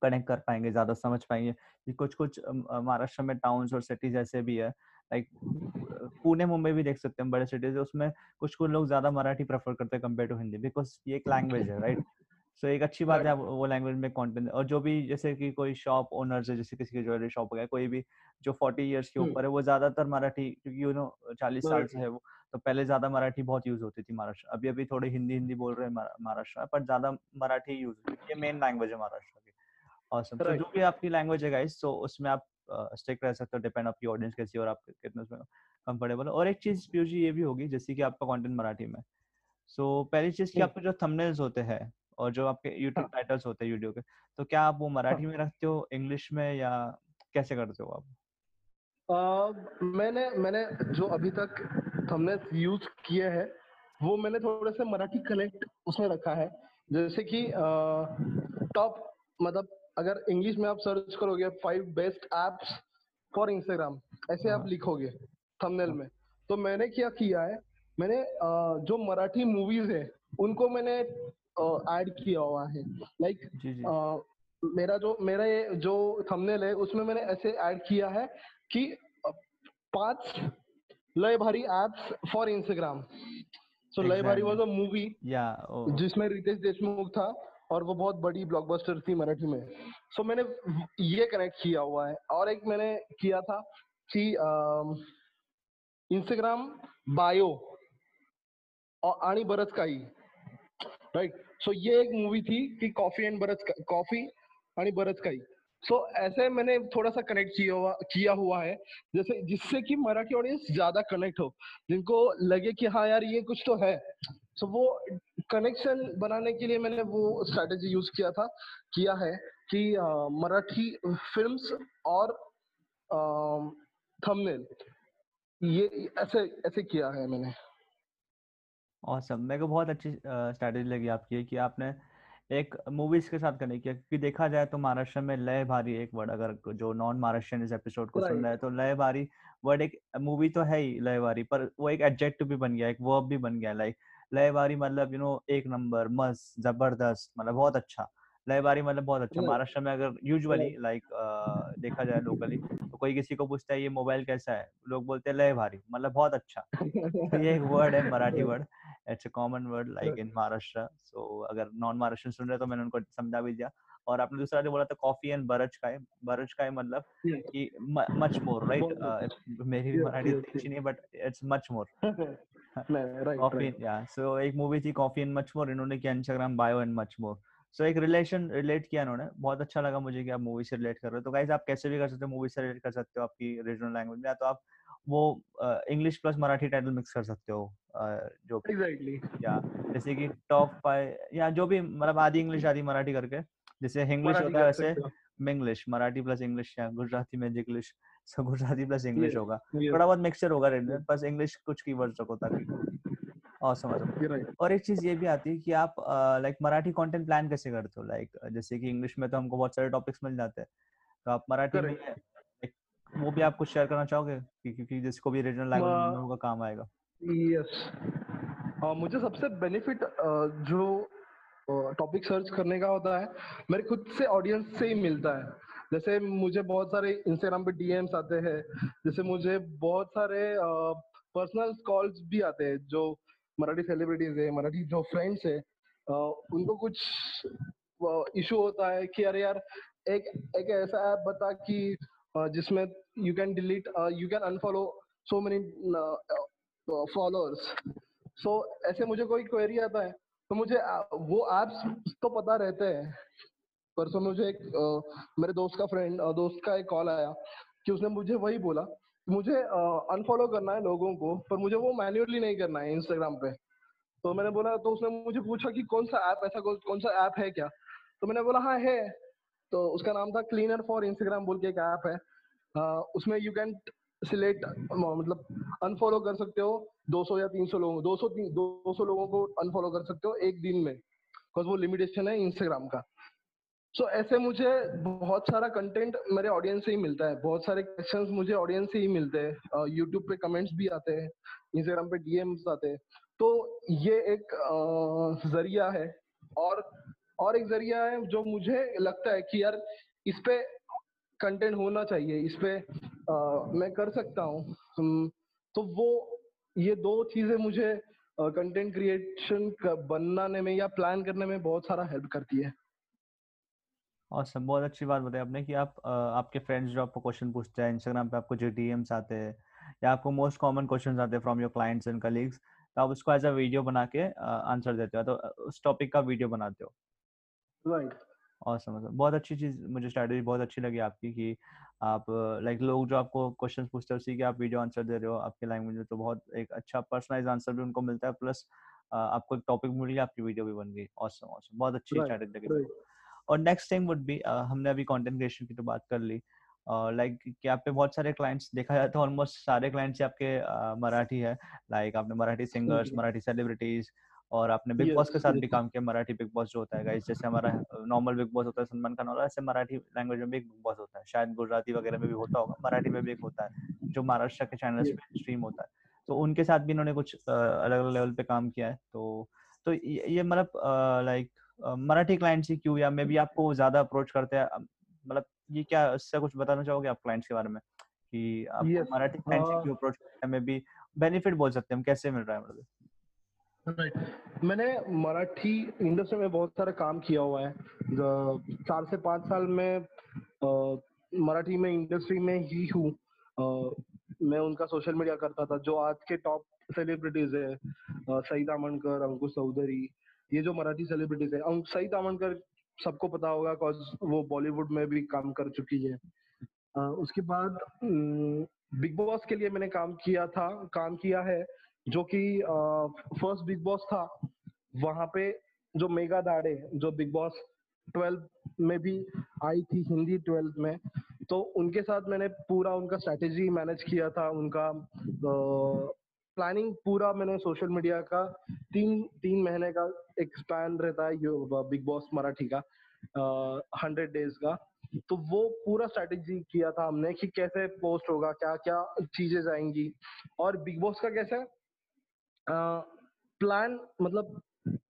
कनेक्ट कर पाएँगे ज़्यादा समझ पाएँगे। कि कुछ कुछ महाराष्ट्र में टाउन्स और सिटीज़ ऐसे भी है लाइक पुणे मुंबई भी देख सकते हैं बड़े सिटीज़ उसमें कुछ कुछ लोग ज़्यादा मराठी प्रेफर करते हैं कंपेयर टू हिंदी बिकॉज़ ये एक लैंग्वेज है राइट सो so, एक अच्छी बात है वो लैंग्वेज में कंटेंट और जो भी जैसे कि कोई शॉप ओनर्स है जैसे किसी की ज्वेलरी शॉप हो गया कोई भी जो फोर्टी इयर्स के ऊपर है वो ज़्यादातर मराठी क्योंकि यू नो चालीस साल से है वो तो पहले ज़्यादा मराठी बहुत यूज़ होती थी महाराष्ट्र अभी अभी थोड़ी हिंदी हिंदी बोल रहे हैं महाराष्ट्र पर ज़्यादा मराठी यूज़ होती है मेन लैंग्वेज है महाराष्ट्र की। ऑसम तो जो भी आपकी लैंग्वेज है गाइस तो उसमें आप स्टिक रह सकते हो डिपेंड आपकी ऑडियंस कैसी और आप कितने उसमें कंफर्टेबल और एक चीज़ पीयूष ये भी होगी जैसे कि आपका कंटेंट मराठी में सो पहली चीज़ की आपके जो थंबनेल्स होते हैं और जो आपके यूट्यूब टाइटल्स हाँ। होते हैं वीडियो के तो क्या आप वो मराठी हाँ। में रखते हो इंग्लिश में या कैसे करते हो आप Uh, मैंने मैंने जो अभी तक हमने यूज़ किए हैं वो मैंने थोड़े से मराठी कनेक्ट उसमें रखा है जैसे कि टॉप मतलब अगर इंग्लिश में आप सर्च करोगे five best apps for Instagram ऐसे आप हाँ। लिखोगे थंबनेल में तो मैंने क्या किया है मैंने uh, जो मराठी मूवीज़ है उनको मैंने ऐड किया हुआ है। लाइक like, मेरा जो मेरा ये जो थंबनेल है उसमें मैंने ऐसे ऐड किया है कि पाँच लय भारी एप्स फॉर इंस्टाग्राम सो लय भारी वाज अ मूवी जिसमें रितेश देशमुख था और वो बहुत बड़ी ब्लॉकबस्टर थी मराठी में। सो so, मैंने ये कनेक्ट किया हुआ है और एक मैंने किया था कि इंस्टाग्राम बायो और आणि बरंच काही राइट सो ये एक मूवी थी कि कॉफ़ी एंड बरस कॉफ़ी आणि बरस काही सो ऐसे मैंने थोड़ा सा कनेक्ट किया हुआ किया हुआ है, जैसे, जिससे कि मराठी ऑडियंस ज़्यादा कनेक्ट हो, जिनको लगे कि हाँ यार, ये कुछ तो है। सो वो कनेक्शन बनाने के लिए मैंने वो स्ट्रेटेजी यूज़ किया था, किया है कि मराठी फिल्म्स और थंबनेल ये, ऐसे ऐसे किया है मैंने। ऑसम मेरे को बहुत अच्छी स्ट्रैटेजी लगी आपकी कि आपने एक मूवीज़ के साथ कनेक्ट किया क्योंकि देखा जाए तो महाराष्ट्र में लय भारी एक वर्ड अगर जो नॉन महाराष्ट्रियन इस एपिसोड को सुन रहा है तो लय भारी वर्ड एक मूवी तो है ही लय भारी पर वो एक एडजेक्टिव भी बन गया एक वर्ब भी बन गया लाइक लय भारी मतलब यू नो एक नंबर मस्त ज़बरदस्त मतलब बहुत अच्छा। लय भारी मतलब बहुत अच्छा। महाराष्ट्र में अगर यूजुअली लाइक देखा जाए लोकली तो कोई किसी को पूछता है ये मोबाइल कैसा है? लोग बोलते हैं लय भारी मतलब बहुत अच्छा। तो ये एक वर्ड है Marathi word it's a common word like in Maharashtra so अगर नॉन महाराष्ट्र सुन रहे तो मैंने उनको समझा भी दिया। और आपने दूसरा जो बोला था कॉफ़ी एंड बरज का है बरज का है मतलब कि मच मोर राइट मेरी भी मराठी अच्छी नहीं but it's much more coffee या सो एक मूवी थी कॉफ़ी एंड मच मोर इन्होंने किया Instagram bio and much more so एक रिलेशन रिलेट किया इन्होंने। बहुत अच्छा लगा मुझे कि आप मूवी से रिलेट कर रहे हो। तो गाइज़ आप कैसे भी कर सकते हो मूवी से रिलेट कर सकते हो आपकी रीजनल लैंग्वेज में। या तो आप वो English plus Marathi title mix कर सकते हो जो एग्जैक्टली या जैसे कि टॉप फाइव या जो भी मतलब आधी इंग्लिश आधी मराठी करके जैसे इंग्लिश होता है वैसे मिंग्लिश मराठी प्लस इंग्लिश या गुजराती में जिग्लिश सो गुजराती प्लस इंग्लिश होगा। थोड़ा बहुत मिक्सचर होगा रेड बस इंग्लिश कुछ कीवर्ड्स रखो ताकि awesome, awesome. और एक चीज़ ये भी आती है कि आप लाइक मराठी कंटेंट प्लान कैसे करते हो? लाइक जैसे कि इंग्लिश में तो हमको बहुत सारे टॉपिक्स मिल जाते हैं। तो आप मराठी में वो भी आप कुछ शेयर करना चाहोगे? क्योंकि जिसको भी रीजनल लैंग्वेज होगा काम आएगा। यस मुझे सबसे बेनिफिट जो टॉपिक सर्च करने का होता है मेरे खुद से ऑडियंस से ही मिलता है। जैसे मुझे बहुत सारे इंस्टाग्राम पे डीएम्स आते हैं जैसे मुझे बहुत सारे पर्सनल कॉल्स भी आते हैं जो मराठी सेलिब्रिटीज है मराठी जो फ्रेंड्स है उनको कुछ इशू होता है कि अरे यार एक एक ऐसा ऐप बता कि जिसमें you can delete you can unfollow so many followers so ऐसे मुझे कोई क्वेरी आता है तो मुझे वो एप्स तो पता रहते हैं। परसों मुझे एक मेरे दोस्त का फ्रेंड दोस्त का एक कॉल आया कि उसने मुझे वही बोला मुझे अनफॉलो करना है लोगों को, पर मुझे वो मैन्युअली नहीं करना है इंस्टाग्राम पे। तो मैंने बोला तो उसने मुझे पूछा कि कौन सा ऐप ऐसा कौन सा ऐप है क्या? तो मैंने बोला हाँ है। तो उसका नाम था क्लीनर फॉर इंस्टाग्राम बोल के एक ऐप है। uh, उसमें यू कैन सिलेक्ट मतलब अनफॉलो कर सकते हो 200 या 300 लोगों 200 200 लोगों को अनफॉलो कर सकते हो एक दिन में। बिकॉज़ वो लिमिटेशन है इंस्टाग्राम का। सो so, ऐसे मुझे बहुत सारा कंटेंट मेरे ऑडियंस से ही मिलता है। बहुत सारे क्वेश्चंस मुझे ऑडियंस से ही मिलते हैं। यूट्यूब पे कमेंट्स भी आते हैं इंस्टाग्राम पे डीएम्स आते हैं। तो ये एक ज़रिया है। और और एक ज़रिया है जो मुझे लगता है कि यार इस पे कंटेंट होना चाहिए इस पे आ, मैं कर सकता हूँ तो वो ये दो चीज़ें मुझे कंटेंट क्रिएशन बनाने में या प्लान करने में बहुत सारा हेल्प करती है awesome. बहुत अच्छी बात बताई आपने कि आप आपके फ्रेंड्स जो आपको क्वेश्चन पूछते हैं इंस्टाग्राम पे आपको जो डीएम्स आते हैं या आपको मोस्ट कॉमन क्वेश्चन आते हैं from your clients and colleagues तो आप उसको एज अ वीडियो बना के आंसर देते हो तो उस टॉपिक का वीडियो बनाते हो राइट। Awesome, awesome. बहुत अच्छी चीज़ मुझे स्ट्रेटजी बहुत अच्छी लगी आपकी कि आप लाइक like, लोग जो आपको क्वेश्चन पूछते हैं उसी के आप वीडियो आंसर दे रहे हो आपके लैंग्वेज में तो बहुत एक अच्छा पर्सनलाइज आंसर भी उनको मिलता है प्लस आपको एक टॉपिक मिल गया आपकी वीडियो भी बन गई। ऑसम ऑसम बहुत अच्छी स्ट्रेटजी लगी और नेक्स्ट थिंग वुड बी हमने अभी कंटेंट क्रिएशन की तो बात कर ली। लाइक uh, कि आप पे बहुत सारे क्लाइंट्स देखा जाए तो ऑलमोस्ट सारे क्लाइंट्स आपके uh, मराठी है। लाइक like, आपने मराठी सिंगर्स मराठी सेलिब्रिटीज और आपने बिग बॉस के साथ भी काम किया मराठी बिग बॉस जो होता है गाइस जैसे हमारा नॉर्मल बिग बॉस होता है सलमान खान वाला ऐसे मराठी लैंग्वेज में भी बिग बॉस होता है। शायद गुजराती वगैरह में भी होता होगा मराठी में भी एक होता है जो महाराष्ट्र के चैनल्स पे स्ट्रीम होता है। तो उनके साथ भी इन्होंने कुछ अलग अलग लेवल पे काम किया है तो तो ये मतलब लाइक मराठी क्लाइंट्स ही क्यों या मे भी आपको ज़्यादा अप्रोच करते हैं मतलब ये क्या इससे कुछ बताना चाहोगे आप क्लाइंट्स के बारे में? कि आप मराठी क्लाइंट्स uh, क्यों अप्रोच करते हैं? मे बी बेनिफिट बोल सकते हैं हम कैसे मिल रहा है मतलब राइट मैंने मराठी इंडस्ट्री में बहुत सारा काम किया हुआ है। चार से पाँच साल में मराठी में इंडस्ट्री में ही हूँ। मैं उनका सोशल मीडिया करता था, जो आज के टॉप सेलिब्रिटीज है सईद आमनकर अंकुश चौधरी, ये जो मराठी सेलिब्रिटीज है। सईद आमनकर सबको पता होगा कॉज वो बॉलीवुड में भी काम कर चुकी है। उसके बाद बिग बॉस के लिए मैंने काम किया था, काम किया है। जो कि फ़र्स्ट बिग बॉस था, वहाँ पे जो मेगा दाड़े, जो बिग बॉस ट्वेल्व में भी आई थी, हिंदी ट्वेल्थ में तो उनके साथ मैंने पूरा उनका स्ट्रेटेजी मैनेज किया था, उनका प्लानिंग पूरा मैंने सोशल मीडिया का, तीन तीन महीने का एक स्पैन रहता है बिग बॉस मराठी का हंड्रेड डेज़ का तो वो पूरा स्ट्रेटेजी किया था हमने कि कैसे पोस्ट होगा क्या क्या चीज़ें जाएँगी, और बिग बॉस का कैसे प्लान मतलब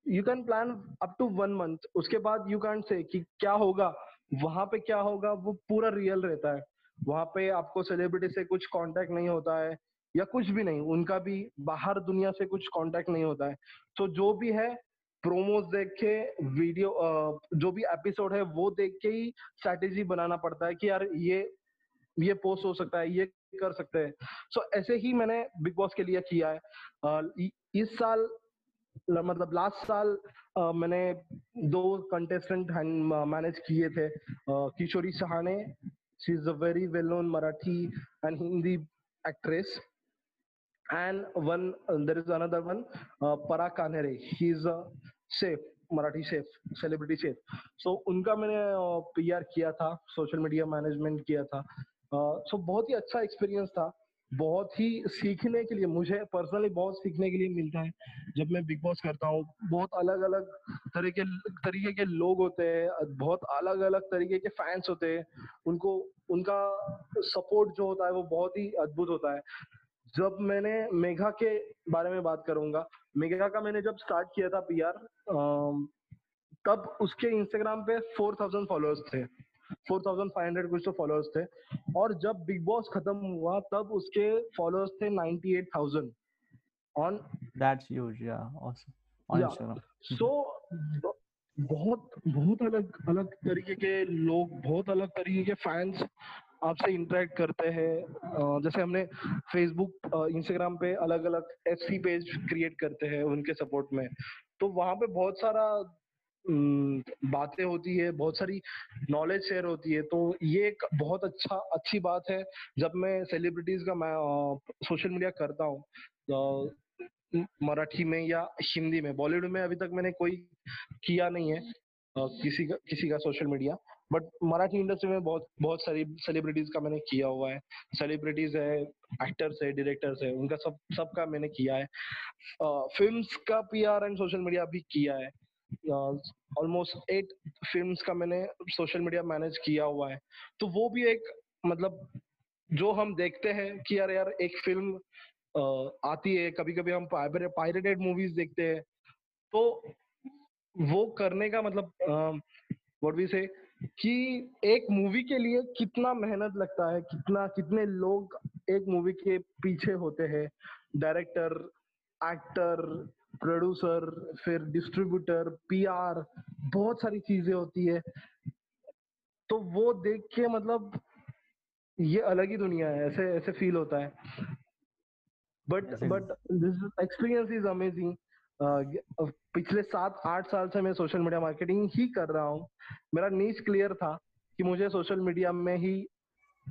you can plan up to one month उसके बाद यू कैन से कि क्या होगा, वहाँ पे क्या होगा, वो पूरा रियल रहता है। वहाँ पे आपको सेलिब्रिटी से कुछ कांटेक्ट नहीं होता है, या कुछ भी नहीं, उनका भी बाहर दुनिया से कुछ कांटेक्ट नहीं होता है। तो जो भी है प्रोमोस देख के वीडियो जो भी एपिसोड है, वो देख के ही स्ट्रैटेजी बनाना पड़ता है कि यार ये ये पोस्ट हो सकता है, ये कर सकते हैं। सो so, ऐसे ही मैंने बिग बॉस के लिए किया है। इस साल मतलब लास्ट साल uh, मैंने दो कंटेस्टेंट मैनेज किए थे। Kishori Sahane she is a very well known Marathi and Hindi actress one uh, there is another one uh, Parag Kanhere he is a Marathi chef celebrity chef so उनका मैंने पीआर किया था सोशल मीडिया मैनेजमेंट किया था। सो बहुत ही अच्छा एक्सपीरियंस था। बहुत ही सीखने के लिए, मुझे पर्सनली बहुत सीखने के लिए मिलता है। जब मैं बिग बॉस करता हूँ, बहुत अलग अलग तरीके तरीके के लोग होते हैं, बहुत अलग अलग तरीके के फैंस होते हैं। उनको, उनका सपोर्ट जो होता है, वो बहुत ही अद्भुत होता है। जब मैंने मेघा के बारे में बात करूँगा, मेघा का मैंने जब स्टार्ट किया था पीआर तब उसके इंस्टाग्राम पे फोर थाउज़ेंड फॉलोअर्स थे। फोर थाउज़ेंड फाइव हंड्रेड कुछ तो फॉलोअर्स थे। और जब बिग बॉस खत्म हुआ तब उसके फॉलोअर्स थे ninety eight thousand. On that's huge yeah awesome so बहुत बहुत अलग अलग तरीके के लोग बहुत अलग तरीके के फैंस आपसे इंटरेक्ट करते हैं। जैसे हमने फेसबुक इंस्टाग्राम पे अलग अलग एफ़ पेज क्रिएट करते हैं उनके सपोर्ट में। तो वहाँ पे बहुत सारा बातें होती है, बहुत सारी नॉलेज शेयर होती है तो ये एक बहुत अच्छा अच्छी बात है, जब मैं सेलिब्रिटीज का मैं सोशल मीडिया करता हूँ मराठी में या हिंदी में बॉलीवुड में अभी तक मैंने कोई किया नहीं है किसी का किसी का social media but Marathi industry में बहुत बहुत सारी सेलिब्रिटीज का मैंने किया हुआ है सेलिब्रिटीज है एक्टर्स है डायरेक्टर्स है, उनका सब, सबका मैंने किया है फिल्म्स का पीआर एंड सोशल मीडिया भी किया है। ऑलमोस्ट एट फ़िल्म का मैंने सोशल मीडिया मैनेज किया हुआ है। तो वो भी एक मतलब जो हम देखते हैं कि यार यार एक फ़िल्म आती है कभी कभी हम पायरेटेड मूवीज़ देखते हैं। तो वो करने का मतलब व्हाट वी से कि एक मूवी के लिए कितना मेहनत लगता है, कितना, कितने लोग एक मूवी के पीछे होते हैं। डायरेक्टर एक्टर प्रोड्यूसर फिर डिस्ट्रीब्यूटर पीआर बहुत सारी चीज़ें होती है। तो वो देख के मतलब ये अलग ही दुनिया है ऐसे ऐसे फील होता है। But but this experience is amazing पिछले सात आठ साल से मैं सोशल मीडिया मार्केटिंग ही कर रहा हूँ। मेरा नीच क्लियर था कि मुझे सोशल मीडिया में ही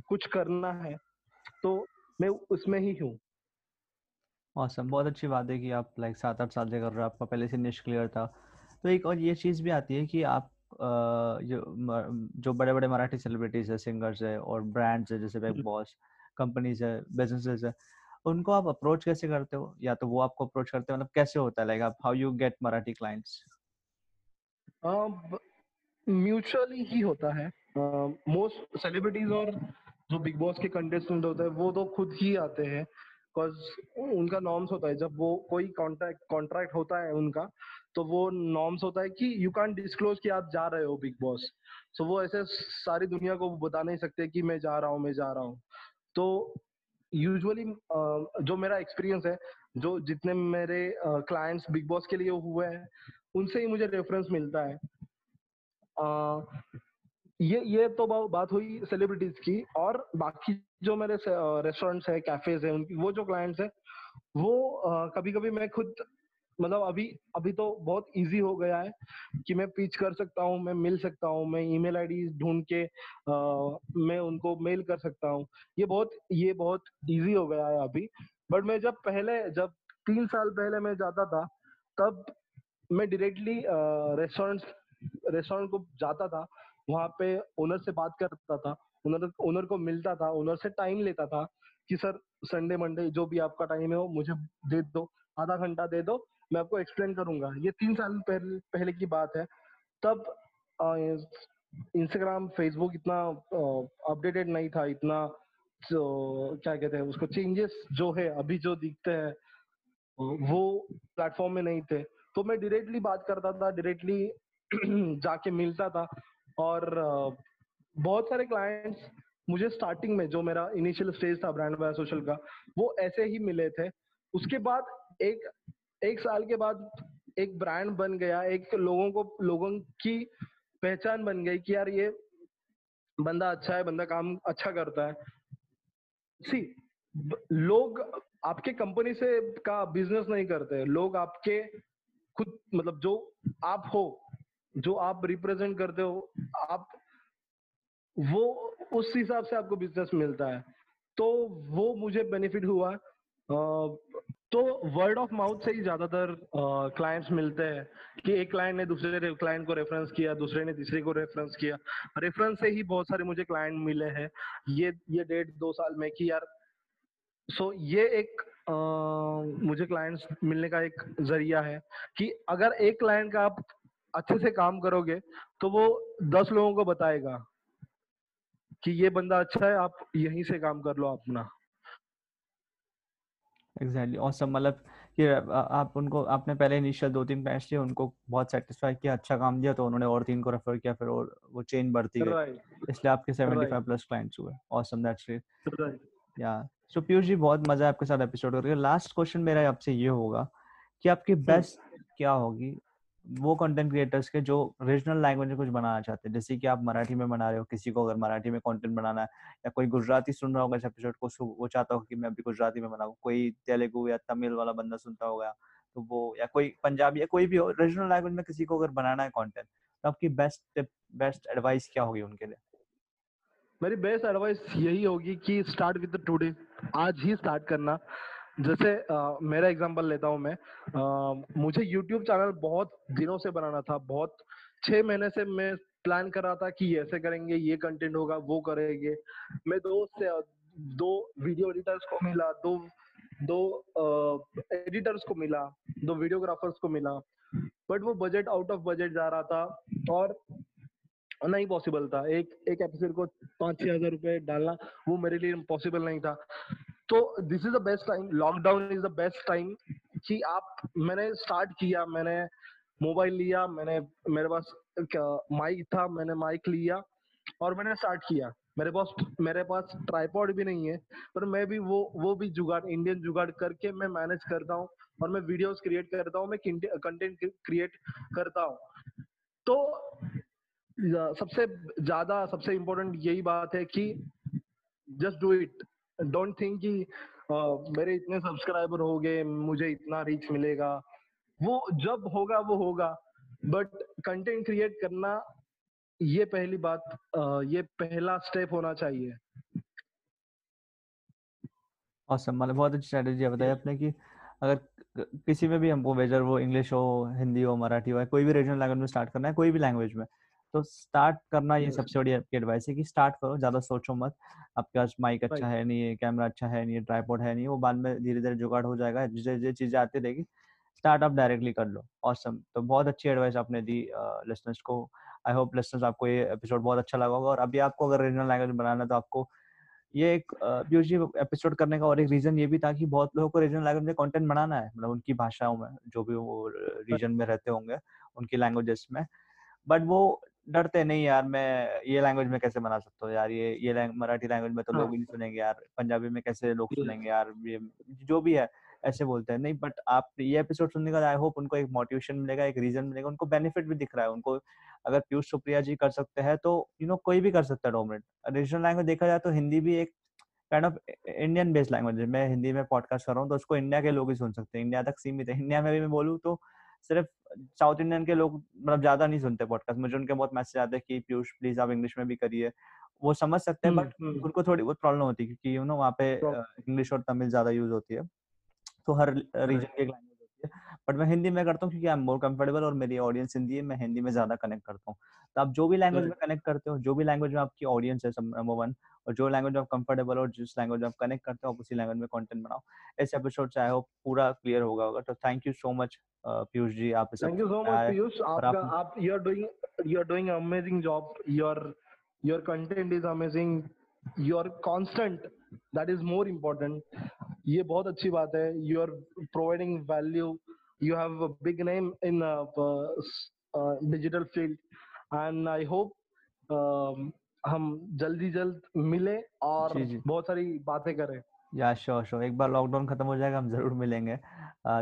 कुछ करना है। तो मैं उसमें ही हूँ। Awesome. बहुत अच्छी बात है कि आप लाइक सात आठ साल से कर रहे हो आपका पहले से निश क्लियर था। तो एक और ये चीज़ भी आती है कि आप जो जो बड़े बड़े मराठी सेलिब्रिटीज है सिंगर्स है और ब्रांड्स है जैसे बिग बॉस कंपनीज़ है बिजनेसेस है उनको आप अप्रोच कैसे करते हो? या तो वो आपको अप्रोच करते हो मतलब कैसे होता है? लाइक आप how you get Marathi clients mutually ही होता है। मोस्ट uh, सेलिब्रिटीज और जो बिग बॉस के कंटेस्टेंट होते हैं वो तो खुद ही आते हैं। बिकॉज़ उनका नॉर्म्स होता है। जब वो कोई कॉन्ट्रैक्ट कॉन्ट्रैक्ट होता है उनका तो वो नॉर्म्स होता है कि यू कैन डिस्क्लोज कि आप जा रहे हो बिग बॉस सो वो ऐसे सारी दुनिया को बता नहीं सकते कि मैं जा रहा हूँ, मैं जा रहा हूँ। तो यूजुअली जो मेरा एक्सपीरियंस है, जो जितने मेरे क्लाइंट्स बिग बॉस के लिए हुए हैं, उनसे ही मुझे रेफरेंस मिलता है। ये ये तो बात हुई सेलिब्रिटीज की, और बाकी जो मेरे रेस्टोरेंट्स है कैफेज है वो जो क्लाइंट्स है वो कभी कभी मैं खुद मतलब अभी अभी तो बहुत इजी हो गया है कि मैं पिच कर सकता हूँ मैं मिल सकता हूँ मैं ईमेल आईडी ढूंढ के आ, मैं उनको मेल कर सकता हूँ। ये बहुत ये बहुत इजी हो गया है अभी। बट मैं जब पहले जब तीन साल पहले मैं जाता था तब मैं डायरेक्टली रेस्टोरेंट रेस्टोरेंट को जाता था वहाँ पे ओनर से बात करता था। ओनर ओनर को मिलता था ओनर से टाइम लेता था कि सर संडे मंडे जो भी आपका टाइम है वो मुझे दे दो, आधा घंटा दे दो, मैं आपको एक्सप्लेन करूँगा। ये तीन साल पहले पहले की बात है। तब इंस्टाग्राम फेसबुक इतना अपडेटेड नहीं था, इतना, जो, क्या कहते हैं, उसको चेंजेस जो है, अभी जो दिखते हैं, वो प्लेटफॉर्म में नहीं थे। तो मैं डायरेक्टली बात करता था डायरेक्टली जाके मिलता था और बहुत सारे क्लाइंट्स मुझे स्टार्टिंग में, जो मेरा इनिशियल स्टेज था ब्रांड बाय सोशल का, वो ऐसे ही मिले थे। उसके बाद एक एक साल के बाद एक ब्रांड बन गया, एक लोगों को, लोगों की पहचान बन गई कि यार ये बंदा अच्छा है, बंदा काम अच्छा करता है। सी लोग आपके कंपनी से का बिज़नेस नहीं करते। लोग आपके खुद मतलब जो आप हो, जो आप रिप्रेजेंट करते हो, आप वो उस हिसाब से आपको बिज़नेस मिलता है। तो वो मुझे बेनिफिट हुआ। तो वर्ड ऑफ़ माउथ से ही ज़्यादातर क्लाइंट्स मिलते हैं कि एक क्लाइंट ने दूसरे क्लाइंट को रेफरेंस किया दूसरे ने तीसरे को रेफरेंस किया। रेफरेंस से ही बहुत सारे मुझे क्लाइंट मिले हैं। ये ये डेढ़ दो साल में कि यार सो ये एक आ, मुझे क्लाइंट्स मिलने का एक ज़रिया है कि अगर एक क्लाइंट का आप अच्छे से काम करोगे तो वो दस लोगों को बताएगा। कि ये बंदा अच्छा है आप यहीं से काम कर लो अपना। Exactly exactly. ऑसम मतलब कि आप उनको आपने पहले इनिशियल दो तीन पैच लिए उनको बहुत सेटिस्फाई किया अच्छा काम दिया तो उन्होंने और तीन को रेफर किया फिर और वो चेन बढ़ती गई। Right. इसलिए आपके 75 right. प्लस क्लाइंट्स हुए। Awesome that's great yeah so Piyush जी बहुत मज़ा है आपके साथ एपिसोड करके लास्ट क्वेश्चन मेरा आपसे ये होगा कि आपकी बेस्ट हम्म। क्या होगी? वो कंटेंट क्रिएटर्स के जो रीजनल लैंग्वेज में कुछ बनाना चाहते हैं। जैसे कि आप मराठी में बना रहे हो, किसी को अगर मराठी में कंटेंट बनाना है या कोई गुजराती सुन रहा होगा इस एपिसोड को वो चाहता होगा कि मैं अभी गुजराती में बनाऊँ। कोई तेलुगु या तमिल वाला बंदा सुनता होगा तो वो या कोई पंजाबी या कोई भी हो रीजनल लैंग्वेज में किसी को अगर बनाना है कॉन्टेंट तो आपकी बेस्ट टिप बेस्ट एडवाइस क्या होगी उनके लिए? मेरी बेस्ट एडवाइस यही होगी कि स्टार्ट विद टुडे आज ही स्टार्ट करना। जैसे आ, मेरा एग्जांपल लेता हूँ मैं। आ, मुझे यूट्यूब चैनल बहुत दिनों से बनाना था बहुत छह महीने से मैं प्लान कर रहा था कि ऐसे करेंगे ये कंटेंट होगा वो करेंगे। मैं दो से दो वीडियो एडिटर्स को मिला दो दो एडिटर्स को मिला दो वीडियोग्राफर्स को मिला बट वो बजट आउट ऑफ़ बजट जा रहा था और नहीं पॉसिबल था। एक एक एपिसोड को पाँच छह हज़ार रुपए डालना वो मेरे लिए पॉसिबल नहीं था। तो this is the best time lockdown is the best time कि आप, मैंने स्टार्ट किया, मैंने मोबाइल लिया, मैंने, मेरे पास माइक था, मैंने माइक लिया और मैंने स्टार्ट किया। मेरे पास मेरे पास ट्राईपॉड भी नहीं है, पर मैं भी वो वो भी जुगाड़ इंडियन जुगाड़ करके मैं मैनेज करता हूँ और मैं वीडियोस क्रिएट करता हूँ, मैं कंटेंट क्रिएट करता हूँ। तो सबसे ज़्यादा, सबसे इम्पोर्टेंट यही बात है कि just do it don't think कि मेरे इतने सब्सक्राइबर हो गए मुझे इतना रीच मिलेगा। वो जब होगा वो होगा। बट कंटेंट क्रिएट करना ये पहली बात ये पहला स्टेप होना चाहिए। Awesome, मतलब बहुत अच्छी स्ट्रेटेजी बताई आपने कि अगर किसी में भी हमको वेजर वो इंग्लिश हो हिंदी हो मराठी हो कोई भी रीजनल लैंग्वेज में स्टार्ट करना है कोई भी लैंग्वेज में तो स्टार्ट करना ये सबसे बड़ी आपकी एडवाइस है कि स्टार्ट करो ज़्यादा सोचो मत। आपके पास माइक अच्छा है नहीं है कैमरा अच्छा है नहीं है ट्राईपोर्ड है नहीं वो बाद में धीरे धीरे जुगाड़ हो जाएगा जिसे जो चीज़ें आती रहेगी स्टार्ट आप डायरेक्टली कर लो ऑसम। तो बहुत अच्छी एडवाइस आपने दी लिसनर्स को। आई होप लिसनर्स आपको ये एपिसोड बहुत अच्छा लगा होगा और अभी आपको अगर रीजनल लैंग्वेज बनाना तो आपको ये एक पीयूष एपिसोड करने का और एक रीजन ये भी था कि बहुत लोगों को रीजनल लैंग्वेज में कंटेंट बनाना है मतलब उनकी भाषाओं में जो भी वो रीजन में रहते होंगे उनकी लैंग्वेजेस में। बट वो डरते नहीं यार मैं ये लैंग्वेज में कैसे बना सकता हूँ यार? ये ये मराठी लैंग्वेज में तो हाँ. लोग नहीं सुनेंगे यार पंजाबी में कैसे लोग सुनेंगे यार? ये जो भी है ऐसे बोलते हैं। नहीं बट आप ये एपिसोड सुनने का आई होप उनको एक मोटिवेशन मिलेगा एक रीजन मिलेगा उनको बेनिफिट भी दिख रहा है। उनको अगर पीयूष सुप्रिया जी कर सकते हैं तो यू नो कोई भी कर सकता है डोमिनेट रीजनल लैंग्वेज देखा जाए तो हिंदी भी एक kind of Indian based language है। मैं हिंदी में पॉडकास्ट कर रहा हूँ तो उसको इंडिया के लोग ही सुन सकते हैं। इंडिया तक सीमित है। इंडिया में भी मैं बोलूँ तो सिर्फ़ साउथ इंडियन के लोग मतलब ज़्यादा नहीं सुनते पॉडकास्ट मुझे उनके बहुत मैसेज आते हैं कि पीयूष प्लीज़ आप इंग्लिश में भी करिए। वो समझ सकते हैं बट हम्म, हम्म। उनको थोड़ी बहुत प्रॉब्लम होती है क्योंकि यू नो वहाँ पे इंग्लिश और तमिल ज़्यादा यूज़ होती है। तो हर रीजन की एक लैंग्वेज होती बट मैं हिंदी में करता हूँ क्योंकि आई एम मोर कंफर्टेबल और मेरी ऑडियंस हिंदी है मैं हिंदी में ज़्यादा कनेक्ट करता हूँ। तो आप जो भी लैंग्वेज में कनेक्ट करते हो जो भी लैंग्वेज में आपकी ऑडियंस है नंबर वन और जो लैंग्वेज में आप कंफर्टेबल हो जिस लैंग्वेज में आप कनेक्ट करते हो आप उसी लैंग्वेज में कंटेंट बनाओ। इस एपिसोड से आई होप पूरा क्लियर होगा होगा। तो thank you so much Piyush ji आप thank you so much Piyush. आप आप you are doing you are doing amazing job your your content is amazing you are constant that is more important ये बहुत अच्छी बात है। You are providing value you have a big name in uh, uh, digital field. And i hope um, हम जल्दी जल्द मिले और जी, जी. बहुत सारी बातें करें। या श्योर श्योर एक बार लॉकडाउन खत्म हो जाएगा हम ज़रूर मिलेंगे।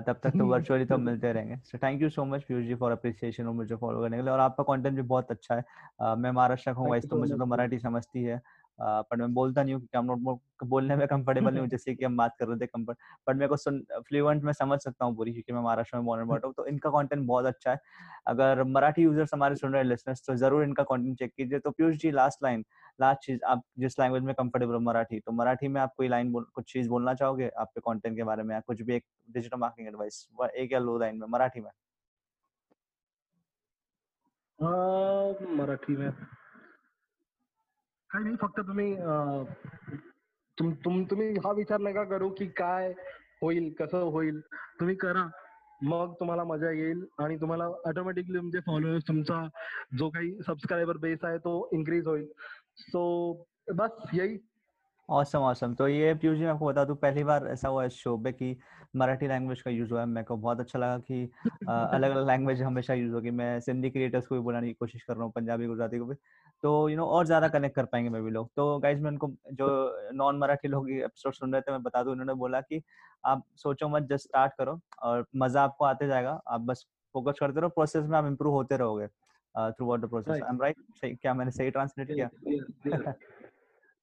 तब तक तो वर्चुअली तो मिलते रहेंगे। So thank you so much Piyush ji for appreciation और मुझे फॉलो करने के लिए। और आपका कंटेंट भी बहुत अच्छा है। मैं महाराष्ट्र का हूँ वैसे तो मुझे तो मराठी समझती है। पर मैं बोलता नहीं हूँ क्योंकि हम लोग बोलने में कंफर्टेबल नहीं हूँ, जैसे कि हम बात कर रहे थे कंफर्ट बट मेरे को सुन फ्लुएंट में समझ सकता हूँ पूरी, क्योंकि मैं महाराष्ट्र में बॉर्न बॉट हूँ तो इनका कंटेंट बहुत अच्छा है। अगर मराठी यूज़र्स हमारे सुन रहे हैं लिसनर्स तो ज़रूर इनका कंटेंट चेक कीजिए। तो Piyush ji last line last चीज़, आप जिस लैंग्वेज में कंफर्टेबल हो मराठी तो मराठी में आप कोई लाइन कुछ चीज़ बोलना चाहोगे आपके कंटेंट के बारे में कुछ भी एक डिजिटल मार्केटिंग एडवाइस एक या लो लाइन में, मराठी में? मराठी में। काही नाही, फक्त तुम्ही तुम तुम, तुम्ही हा विचार नका करू की काय होईल, कसं होईल. तुम्ही करा, मग तुम्हाला मज़ा येईल आणि तुम्हाला ऑटोमॅटिकली तुमचे फॉलोअर्स तुमचा जो काही सबस्क्राइबर बेस आहे तो इंक्रीज होईल. सो बस यही. ऑसम ऑसम तो ये पीयूष जी मैं आपको बता दूँ पहली बार ऐसा हुआ है शो पे कि मराठी लैंग्वेज का यूज़ हुआ है। मेरे को बहुत अच्छा लगा कि अलग अलग लैंग्वेज हमेशा यूज़ होगी मैं सिंधी क्रिएटर्स को भी बुलाने की कोशिश कर रहा हूँ, पंजाबी, गुजराती को भी। तो यू you नो know, और ज़्यादा कनेक्ट कर पाएँगे मैं भी लोग। तो गाइज़ मैं उनको जो नॉन मराठी लोग एपिसोड सुन रहे थे मैं बता दूँ उन्होंने बोला कि आप सोचो मत जस्ट स्टार्ट करो और मज़ा आपको आते जाएगा। आप बस फोकस करते रहो प्रोसेस में आप इम्प्रूव होते रहोगे throughout the process I am right क्या मैंने सही ट्रांसलेट किया?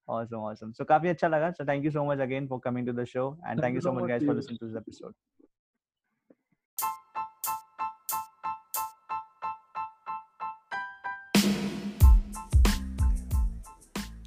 Awesome, awesome. So काफ़ी अच्छा लगा. So thank you so much again for coming to the show, and thank, thank you so much guys for listening to this episode.